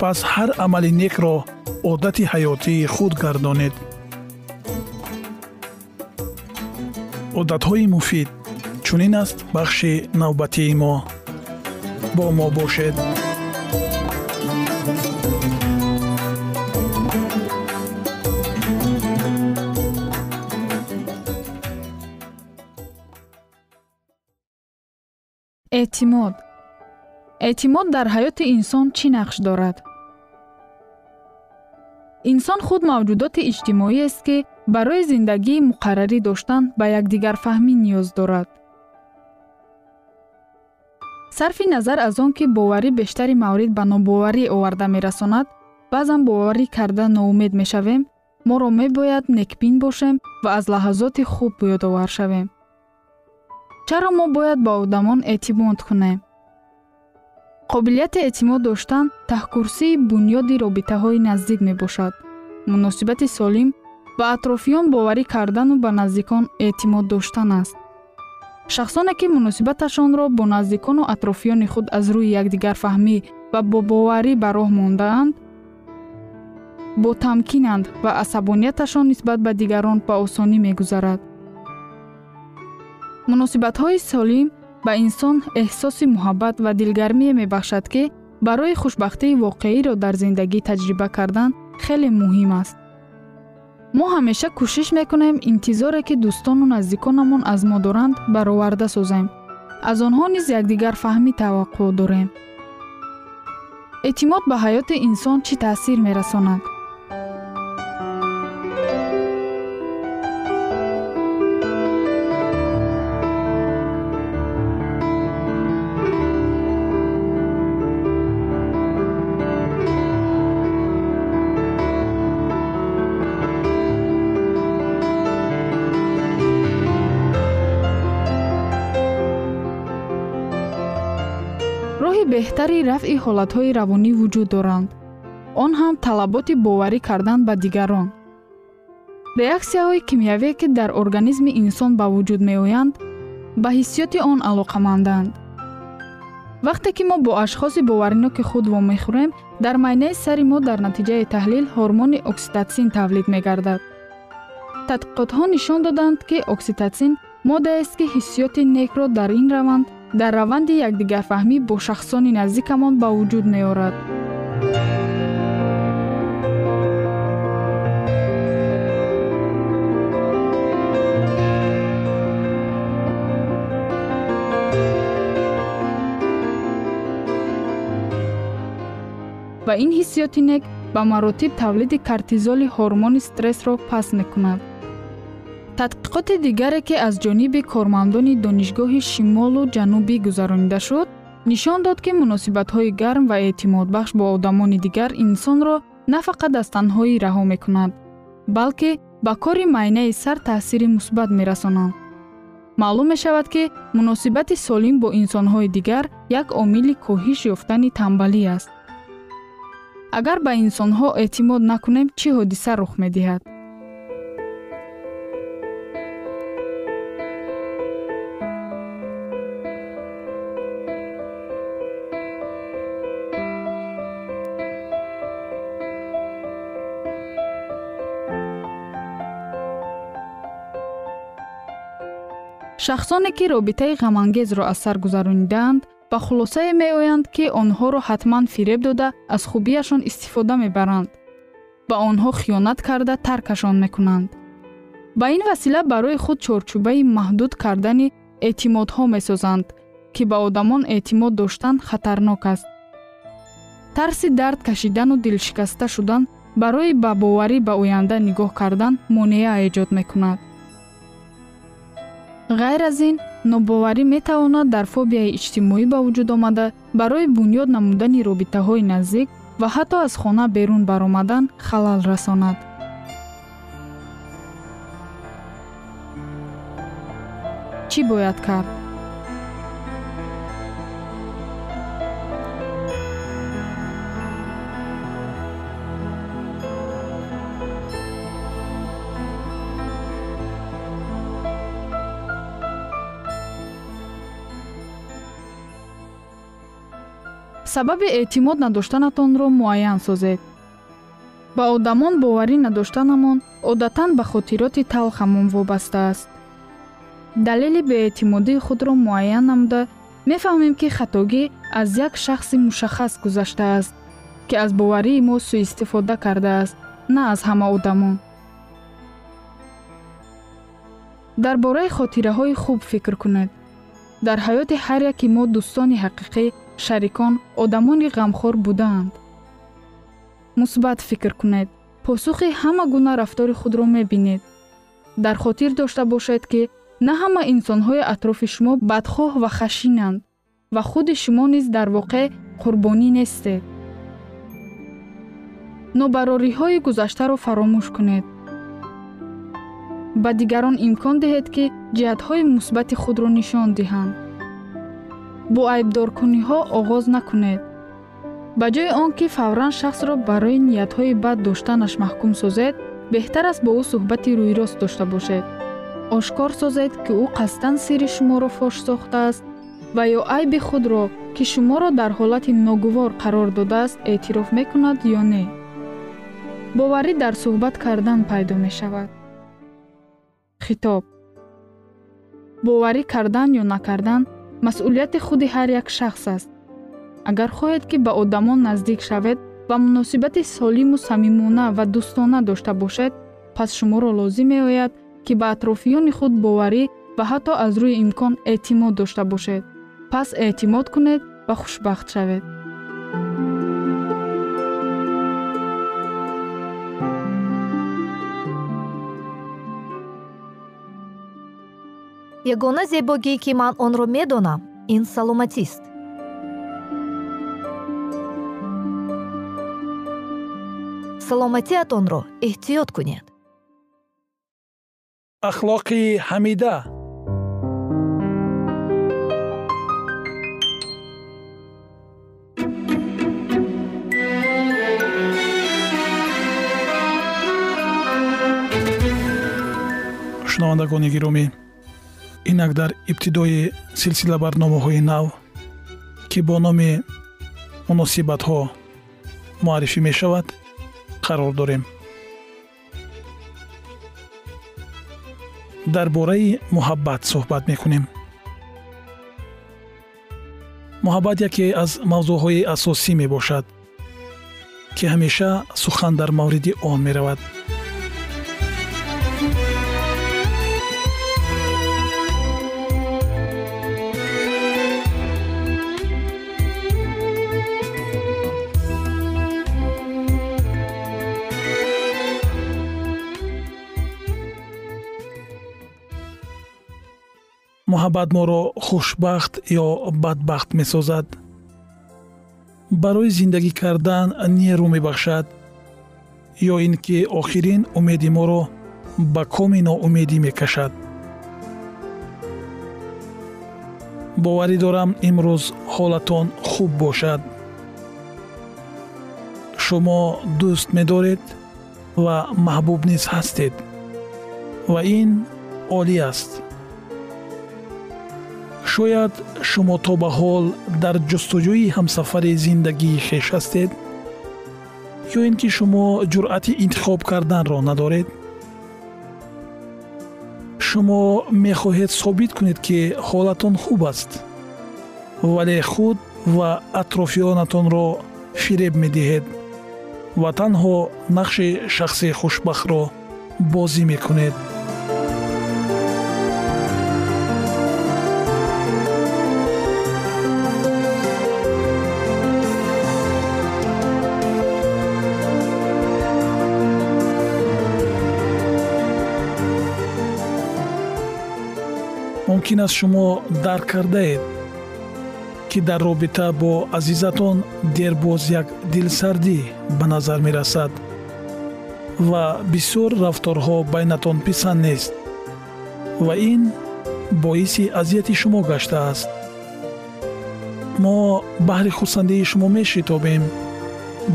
пас ҳар амали некро одати ҳаётии худ гардонед. Одатҳои муфид чунин аст бахши навбатии мо? Бо мо бошед. Эътимод. Эътимод дар ҳаёти инсон чӣ нақш дорад инсон худ мавҷудоти иҷтимоиест ки барои зиндагии муқаррарӣ доштан ба якдигарфаҳмӣ ниёз дорад. Сарфи назар аз он ки боварӣ бештари маврид ба нобоварӣ оварда мерасонад баъзан боварӣ карда ноумед мешавем моро мебояд некбин бошем ва аз лаҳазоти хуб ёдовар шавем. Чаро мо бояд ба одамон эътимод кунем қобилияти эътимод доштан таҳкурсии бунёди робитаҳои наздик мебошад. Муносибати солим ба атрофиён боварӣ кардану ба наздикон эътимод доштан аст. Шахсоне ки муносибаташонро бо наздикону атрофиёни худ аз рӯи якдигарфаҳмӣ ва бо боварӣ ба роҳ мондаанд бо тамкинанд ва асабонияташон нисбат ба дигарон ба осонӣ мегузарад. Муносибатҳои солим ба инсон эҳсоси муҳаббат ва дилгармие мебахшад ки барои хушбахтии воқеиро дар зиндагӣ таҷриба кардан хеле муҳим аст. Мо ҳамеша кӯшиш мекунем интизоре ки дӯстону наздиконамон аз мо доранд бароварда созем. Аз онҳо низ якдигар фаҳмӣ таваққӯъ дорем. Эътимод ба ҳаёти инсон чӣ таъсир мерасонад беҳтари рафъи ҳолатҳои равонӣ вуҷуд доранд. Он ҳам талаботи боварӣ кардан ба дигарон. Реаксияҳои кимиявие ки дар организми инсон ба вуҷуд меоянд ба ҳиссиёти он алоқаманданд. Вақте ки мо бо ашхоси бовариноки худ вомехӯрем дар майнаи сари мо дар натиҷаи таҳлил ҳормони окситотсин тавлид мегардад. Тадқиқотҳо нишон доданд ки окситотсин моддаест ки ҳиссиёти некро дар ин раванд дар раванди якдигарфаҳмӣ бо шахсони наздикамон ба вуҷуд меорад. Ва ин ҳиссиёти нек ба маротиб тавлиди кортизоли ҳормони стрессро паст мекунад тадқиқоти дигаре ки аз ҷониби кормандони донишгоҳи шимолу ҷанубӣ гузаронида шуд нишон дод ки муносибатҳои гарм ва эътимодбахш бо одамони дигар инсонро на фақат аз танҳоӣ раҳо мекунад балки ба кори майнаи сар таъсири мусбат мерасонанд. Маълум мешавад ки муносибати солим бо инсонҳои дигар як омили коҳиш ёфтани тамбалӣ аст. Агар ба инсонҳо эътимод накунем чӣ ҳодиса рух медиҳад шахсоне ки робитаи ғамангезро аз сар гузаронидаанд ба хулосае меоянд ки онҳоро ҳатман фиреб дода аз хубияшон истифода мебаранд. Ба онҳо хиёнат карда таркашон мекунанд. Ба ин васила барои худ чорчӯбаи маҳдуд кардани эътимодҳо месозанд ки ба одамон эътимод доштан хатарнок аст. Тарси дард кашидану дилшикаста шудан барои ба боварӣ ба оянда нигоҳ кардан монеа эҷод мекунад ғайр аз ин нобоварӣ метавонад дар фобияи иҷтимоӣ ба вуҷуд омада барои бунёд намудани робитаҳои наздик ва ҳатто аз хона берун баромадан халал расонад. Чӣ бояд кард сабаби эътимод надоштанатонро муайян созед. Ба одамон боварӣ надоштанамон одатан ба хотироти талхамон вобаста аст. Далели беэътимодии худро муайян намуда мефаҳмем ки хатогӣ аз як шахси мушаххас гузаштааст ки аз боварии мо сӯистифода кардааст на аз ҳама одамон. Дар бораи хотираҳои хуб фикр кунед. Дар ҳаёти ҳар яки мо дӯстони ҳақиқӣ шарикон одамони ғамхор будаанд мусбат фикр кунед. Посухи ҳама гуна рафтори худро мебинед. Дар хотир дошта бошед ки на ҳама инсонҳои атрофи шумо бадхоҳ ва хашинанд ва худи шумо низ дар воқеъ қурбонӣ нестед. Нобарориҳои гузаштаро фаромӯш кунед. Ба дигарон имкон диҳед ки ҷиҳатҳои мусбати худро нишон диҳанд бо айбдоркуниҳо оғоз накунед. Ба ҷои он ки фавран шахсро барои ниятҳои бад доштанаш маҳкум созед беҳтар аст бо ӯ суҳбати рӯйрост дошта бошед. Ошкор созед ки ӯ қасдан сирри шуморо фош сохтааст ва ё айби худро ки шуморо дар ҳолати ногувор қарор додааст эътироф мекунад ё не. Боварӣ дар суҳбат кардан пайдо мешавад. Хитоб. Боварӣ кардан ё накардан масъулияти худи ҳар як шахс аст. Агар хоҳед ки ба одамон наздик шавед ва муносибати солиму самимона ва дӯстона дошта бошед пас шуморо лозим меояд ки ба атрофиёни худ боварӣ ва ҳатто аз рӯи имкон эътимод дошта бошед. Пас эътимод кунед ва хушбахт шавед ягона зебогӣ ки ман онро медонам ин саломатист. Саломатиатонро эҳтиёт кунед. Ахлоқи ҳамида. Шунавандагони гиромӣ инак дар ибтидои силсила барномаҳои нав ки бо номи муносибатҳо муаррифӣ мешавад қарор дорем. Дар бораи муҳаббат суҳбат мекунем. Муҳаббат яке аз мавзӯъҳои асосӣ мебошад ки ҳамеша сухан дар мавриди он меравад муҳаббат моро хушбахт ё бадбахт месозад? Барои зиндагӣ кардан нерӯ мебахшад? Ё ин ки охирин умеди моро ба коми ноумедӣ мекашад? Боварӣ дорам имрӯз ҳолатон хуб бошад. Шумо дӯст медоред ва маҳбуб низ ҳастед ва ин олӣ аст шояд шумо то ба ҳол дар ҷустуҷӯи ҳамсафари зиндагии хеш ҳастед? Ё ин ки шумо ҷуръати интихоб карданро надоред? Шумо мехоҳед собит кунед ки ҳолатон хуб аст вале худ ва атрофиёнатонро фиреб медиҳед ва танҳо нақши шахси хушбахтро бозӣ мекунед мумкин аст шумо дарк кардаед ки дар робита бо азизатон дербоз як дилсардӣ ба назар мерасад ва бисёр рафторҳо байнатон писанд нест ва ин боиси азияти шумо гаштааст мо баҳри хурсандии шумо мешитобем.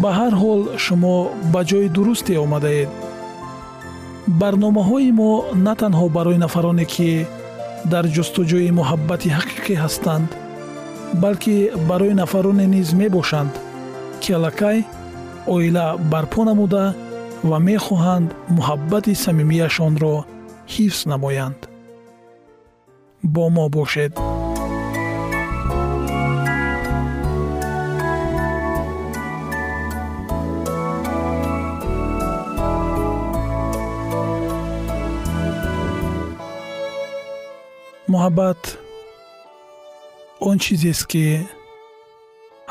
Ба ҳар ҳол шумо ба ҷои дурусте омадаед. Барномаҳои мо на танҳо барои нафароне ки дар ҷустуҷӯи муҳаббати ҳақиқӣ ҳастанд балки барои нафароне низ мебошанд ки аллакай оила барпо намуда ва мехоҳанд муҳаббати самимияшонро ҳифз намоянд. Бо мо бошед муҳаббат он чизест ки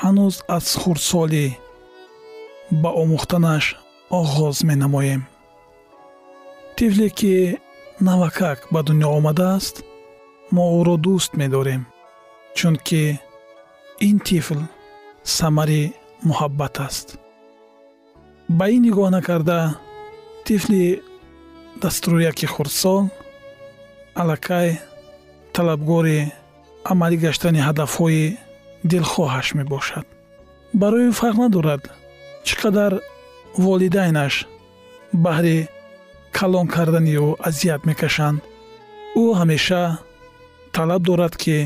ҳанӯз аз хурдсолӣ ба омӯхтанаш оғоз менамоем. Тифле ки навакак ба дунё омадааст мо ӯро дӯст медорем чунки ин тифл самари муҳаббат аст. Ба ин нигоҳ накарда тифли дастуряки хурдсол аллакай талабгори амалӣ гаштани ҳадафҳои дилхоҳаш мебошад. Барои фарқ надорад чӣ қадар волидайнаш баҳри калон кардани ӯ азият мекашанд. Ӯ ҳамеша талаб дорад ки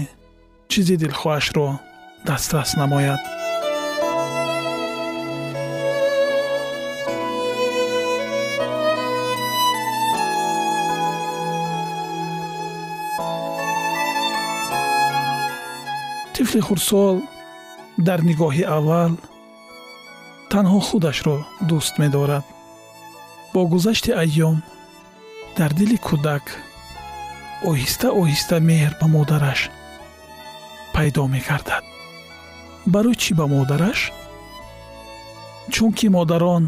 чизи дилхоҳашро дастрас намояд тифли хурдсол дар нигоҳи аввал танҳо худашро дӯст медорад. Бо гузашти айём дар дили кӯдак оҳиста оҳиста меҳр ба модараш пайдо мекардад барои чӣ ба модараш? Чунки модарон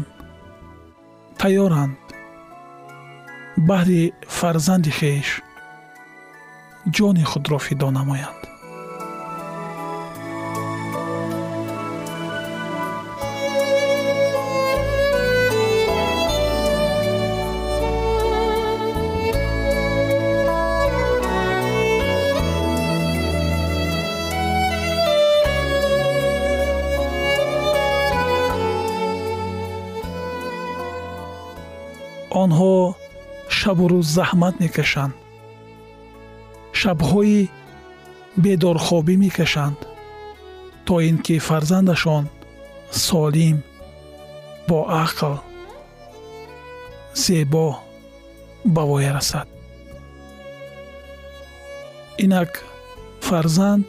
тайёранд. Баҳри фарзанди хеш ҷони худро фидо намоянд шабу рӯз заҳмат мекашанд. Шабҳои бедорхобӣ мекашанд то ин ки фарзандашон солим боақл зебо ба воя расад. Инак фарзанд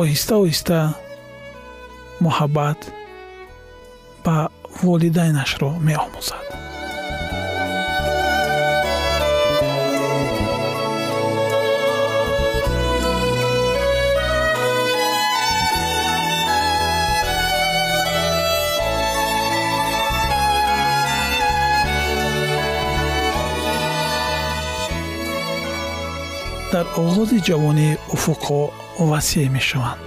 оҳиста оҳиста муҳаббат ба волидайнашро меомӯзад дар оғози ҷавонӣ уфуқҳо васеъ мешаванд.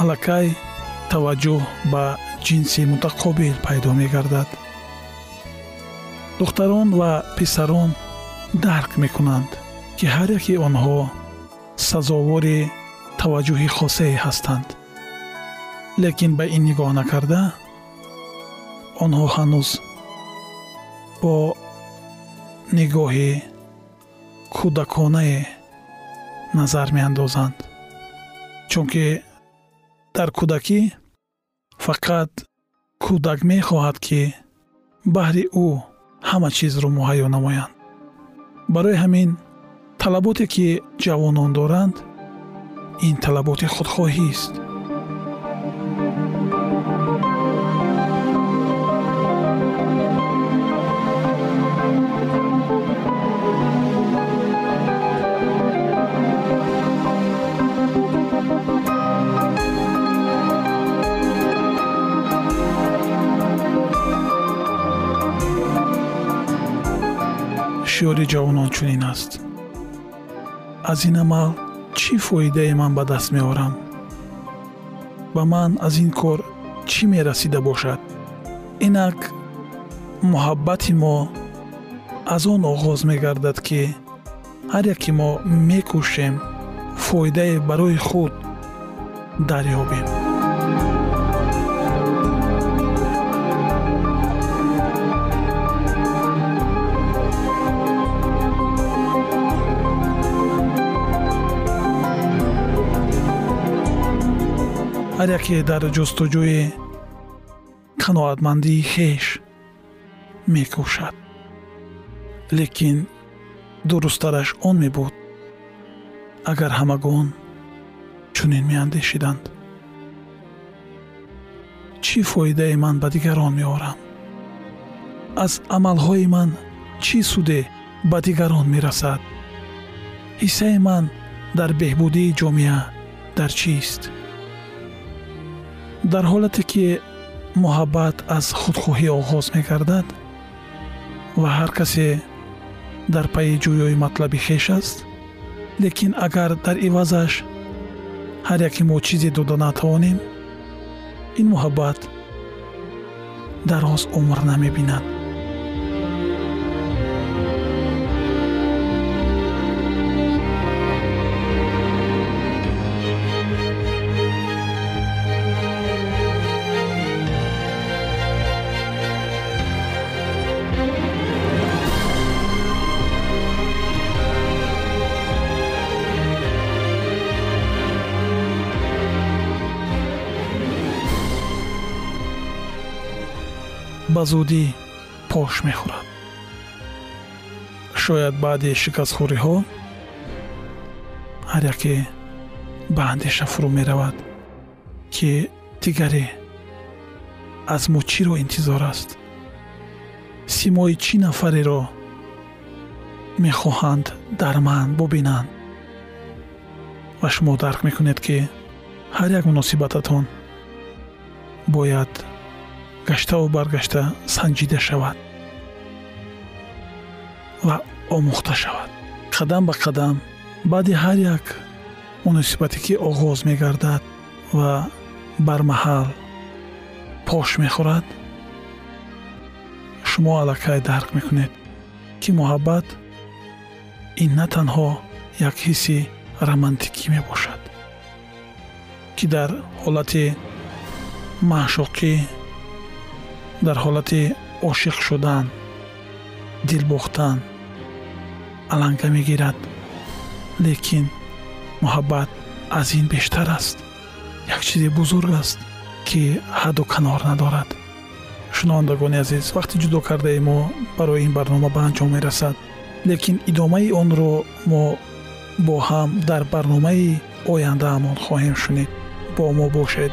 Аллакай таваҷҷӯҳ ба ҷинси мутақобил пайдо мегардад. Духтарон ва писарон дарк мекунанд ки ҳар яки онҳо сазовори таваҷҷӯҳи хосае ҳастанд. Лекин ба ин нигоҳ накарда онҳо ҳанӯз бо нигоҳи кӯдаконае назар меандозанд. Чунки дар кӯдакӣ фақат кӯдак мехоҳад ки баҳри ӯ ҳама чизро муҳайё намоянд. Барои ҳамин талаботе ки ҷавонон доранд ин талаботи худхоҳист шиёри ҷавонон чунин аст. Аз ин амал чӣ фоидае ман ба даст меорам? Ба ман аз ин кор чӣ мерасида бошад? Инак муҳаббати мо аз он оғоз мегардад ки ҳар яке мо мекӯшем фоидае барои худ дарёбем ҳар яке дар ҷустуҷӯи қаноатмандии хеш мекӯшад лекин дурусттараш он мебуд агар ҳамагон чунин меандешиданд чӣ фоидае ман ба дигарон меорам аз амалҳои ман чӣ суде ба дигарон мерасад ҳиссаи ман дар беҳбудии ҷомеа дар чист дар ҳолате ки муҳаббат аз худхоҳӣ оғоз мегардад ва ҳар касе дар пайи ҷӯёи матлаби хеш аст лекин агар дар ивазаш ҳар яке мо чизе дода натавонем ин муҳаббат дароз умр намебинад ба зудӣ пош мехӯрад. Шояд баъди шикастхӯриҳо ҳар яке ба андеша фурӯ меравад ки дигаре аз мо чиро интизор аст. Симои чӣ нафареро мехоҳанд дар ман бубинанд? Ва шумо дарк мекунед ки ҳар як муносибататон бояд гаштаву баргашта санҷида шавад ва омӯхта шавад. Қадам ба қадам баъди ҳар як муносибате ки оғоз мегардад ва бармаҳал пош мехӯрад шумо аллакай дарк мекунед ки муҳаббат ин на танҳо як ҳисси романтикӣ мебошад ки дар ҳолати маъшуқӣ дар ҳолати ошиқ шудан дилбохтан аланга мегирад. Лекин муҳаббат аз ин бештар аст. Як чизи бузург аст ки ҳадду канор надорад. Шунавандагони азиз вақти ҷудо кардаи мо барои ин барнома ба анҷом мерасад лекин идомаи онро мо бо ҳам дар барномаи ояндаамон хоҳем шунид. Бо мо бошед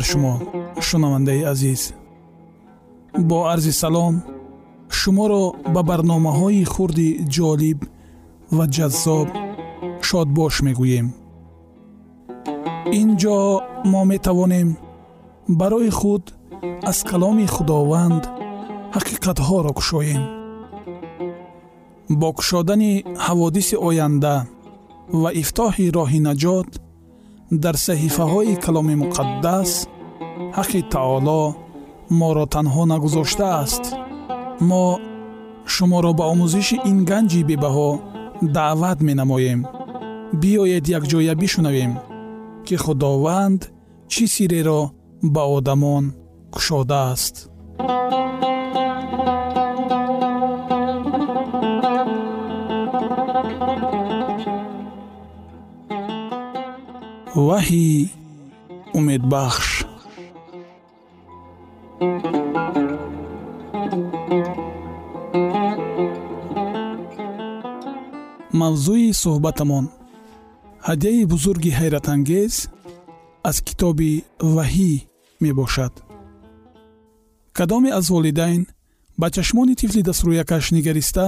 бар шумо шунавандаи азиз. Бо арзи салом шуморо ба барномаҳои хурди ҷолиб ва ҷаззоб шодбош мегӯем. Ин ҷо мо метавонем барои худ аз каломи худованд ҳақиқатҳоро кушоем. Бо кушодани ҳаводиси оянда ва ифтоҳи роҳи наҷот дар саҳифаҳои каломи муқаддас ҳаққи таоло моро танҳо нагузоштааст. Мо шуморо ба омӯзиши ин ганҷи бебаҳо даъват менамоем. Биёед якҷоя бишунавем ки худованд чӣ сирреро ба одамон кушодааст ваҳйи умедбахш. Мавзӯи суҳбатамон. Ҳадияи бузурги ҳайратангез аз китоби ваҳӣ мебошад. Кадоме аз волидайн ба чашмони тифли дастрӯякаш нигариста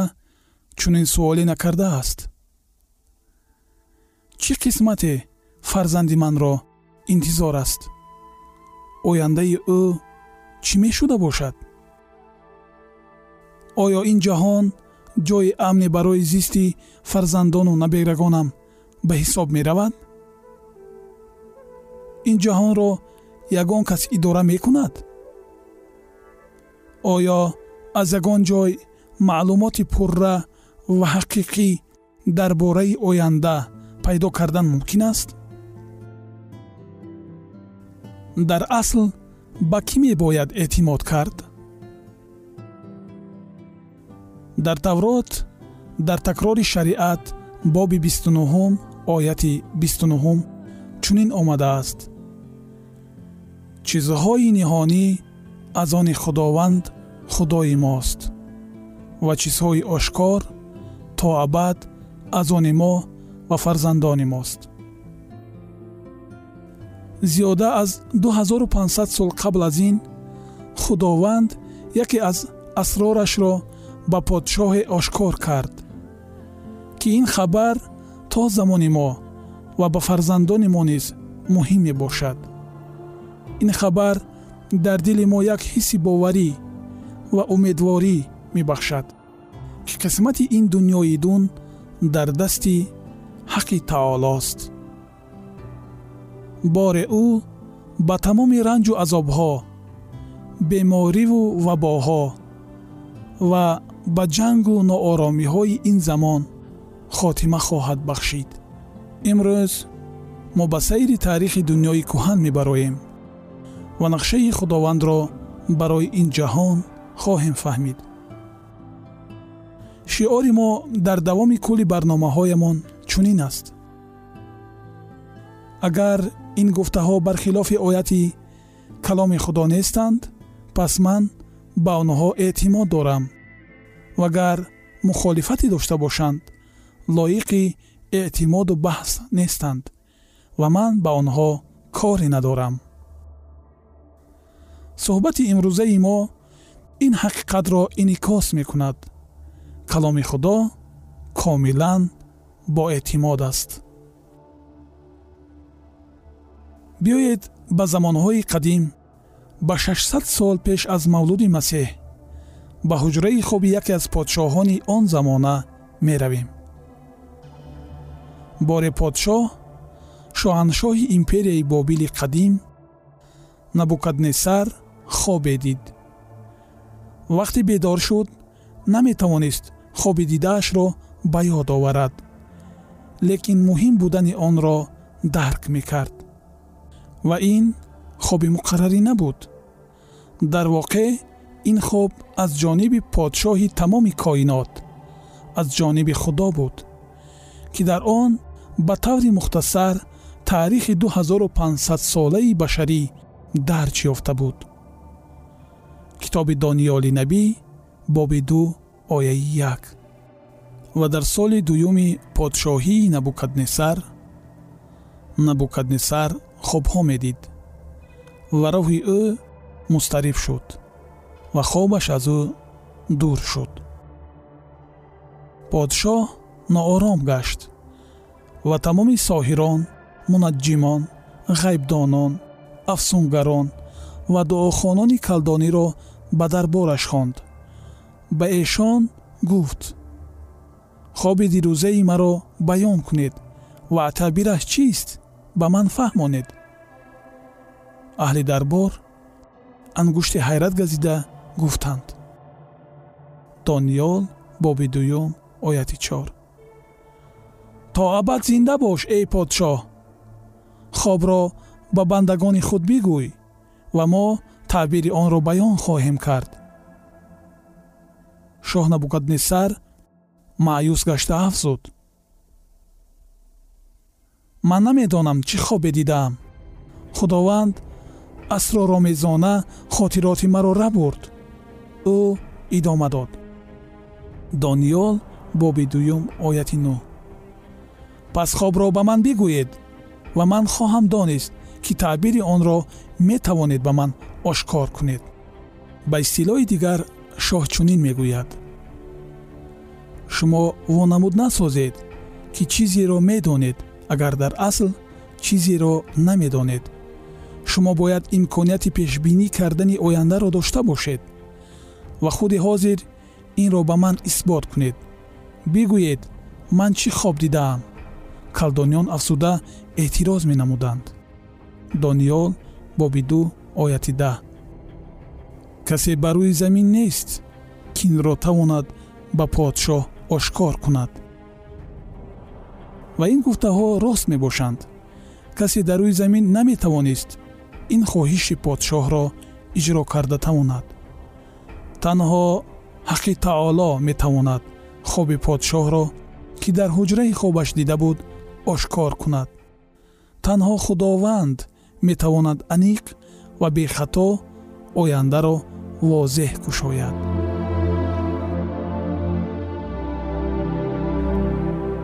чунин суоле накардааст? Чӣ қисмате фарзанди манро интизор аст. Ояндаи ӯ чӣ мешуда бошад? Оё ин ҷаҳон ҷои амне барои зисти фарзандону наберагонам ба ҳисоб меравад? Ин ҷаҳонро ягон кас идора мекунад? Оё аз ягон ҷой маълумоти пурра ва ҳақиқӣ дар бораи оянда пайдо кардан мумкин аст дар асл ба кӣ мебояд эътимод кард? Дар таврот дар такрори шариат боби бисту нуҳум ояти бисту нуҳум чунин омадааст. Чизҳои ниҳонӣ аз они худованд худои мост ва чизҳои ошкор то абад аз они мо ва фарзандони мост зиёда аз 2500 сол қабл аз ин худованд яке аз асрорашро ба подшоҳе ошкор кард ки ин хабар то замони мо ва ба фарзандони мо низ муҳим мебошад ин хабар дар дили мо як ҳисси боварӣ ва умедворӣ мебахшад ки қисмати ин дунёи дун дар дасти ҳаққи таолост бори ӯ ба тамоми ранҷу азобҳо бемориву вабоҳо ва ба ҷангу нооромиҳои ин замон хотима хоҳад бахшид. Имрӯз мо ба сайри таърихи дунёи кӯҳан мебароем ва нақшаи худовандро барои ин ҷаҳон хоҳем фаҳмид. Шиори мо дар давоми кулли барномаҳоямон чунин аст. Агар ин гуфтаҳо бархилофи ояти каломи худо нестанд пас ман ба онҳо эътимод дорам вагар мухолифате дошта бошанд лоиқи эътимоду баҳс нестанд ва ман ба онҳо коре надорам суҳбати имрӯзаи мо ин ҳақиқатро инъикос мекунад каломи худо комилан боэътимод аст биёед ба замонҳои қадим ба 600 сол пеш аз мавлуди масеҳ ба ҳуҷраи хоби яке аз подшоҳони он замона меравем. Боре подшоҳ шоҳаншоҳи империяи бобили қадим набукаднесар хобе дид. Вақте бедор шуд наметавонист хоби дидаашро ба ёд оварад лекин муҳим будани онро дарк мекард ва ин хоби муқаррарӣ набуд. Дар воқеъ ин хоб аз ҷониби подшоҳи тамоми коинот аз ҷониби худо буд ки дар он ба таври мухтасар таърихи 2500солаи башарӣ дарҷ ёфта буд. Китоби дониёли набӣ боби ду ояи як. Ва дар соли дуюми подшоҳии набукаднесар набукаднесар хобҳо медид. Ва роҳи ӯ мустариб шуд ва хобаш аз ӯ дур шуд. Подшоҳ ноором гашт ва тамоми соҳирон мунаҷҷимон ғайбдонон афсунгарон ва дуохонони калдониро ба дарбораш хонд. Ба эшон гуфт хоби дирӯзаи маро баён кунед ва таъбираш чист ба ман фаҳмонед. Аҳли дарбор ангушти ҳайрат газида гуфтанд. Дониёл боби дуюм ояти чор. То абад зинда бош эй подшоҳ! Хобро ба бандагони худ бигӯй ва мо таъбири онро баён хоҳем кард шоҳ набукаднесар маъюс гашта афзуд ман намедонам чӣ хобе дидаам худованд асроромезона хотироти маро рабурд ӯ идома дод. Дониёл боби дуюм ояти нӯ пас хобро ба ман бигӯед ва ман хоҳам донист ки таъбири онро метавонед ба ман ошкор кунед. Ба истилоҳи дигар шоҳ чунин мегӯяд. Шумо вонамуд насозед ки чизеро медонед агар дар асл чизеро намедонед. Шумо бояд имконияти пешбинӣ кардани ояндаро дошта бошед ва худи ҳозир инро ба ман исбот кунед. Бигӯед ман чӣ хоб дидаам? Калдониён афзуда эътироз менамуданд. Дониёл боби ду ояти даҳ. Касе ба рӯи замин нест ки инро тавонад ба подшоҳ ошкор кунад ва ин гуфтаҳо рост мебошанд. Касе дар рӯи замин наметавонист ин хоҳиши подшоҳро иҷро карда тавонад. Танҳо ҳаққи таоло метавонад хоби подшоҳро ки дар ҳуҷраи хобаш дида буд ошкор кунад. Танҳо худованд метавонад аниқ ва бехато ояндаро возеҳ кушояд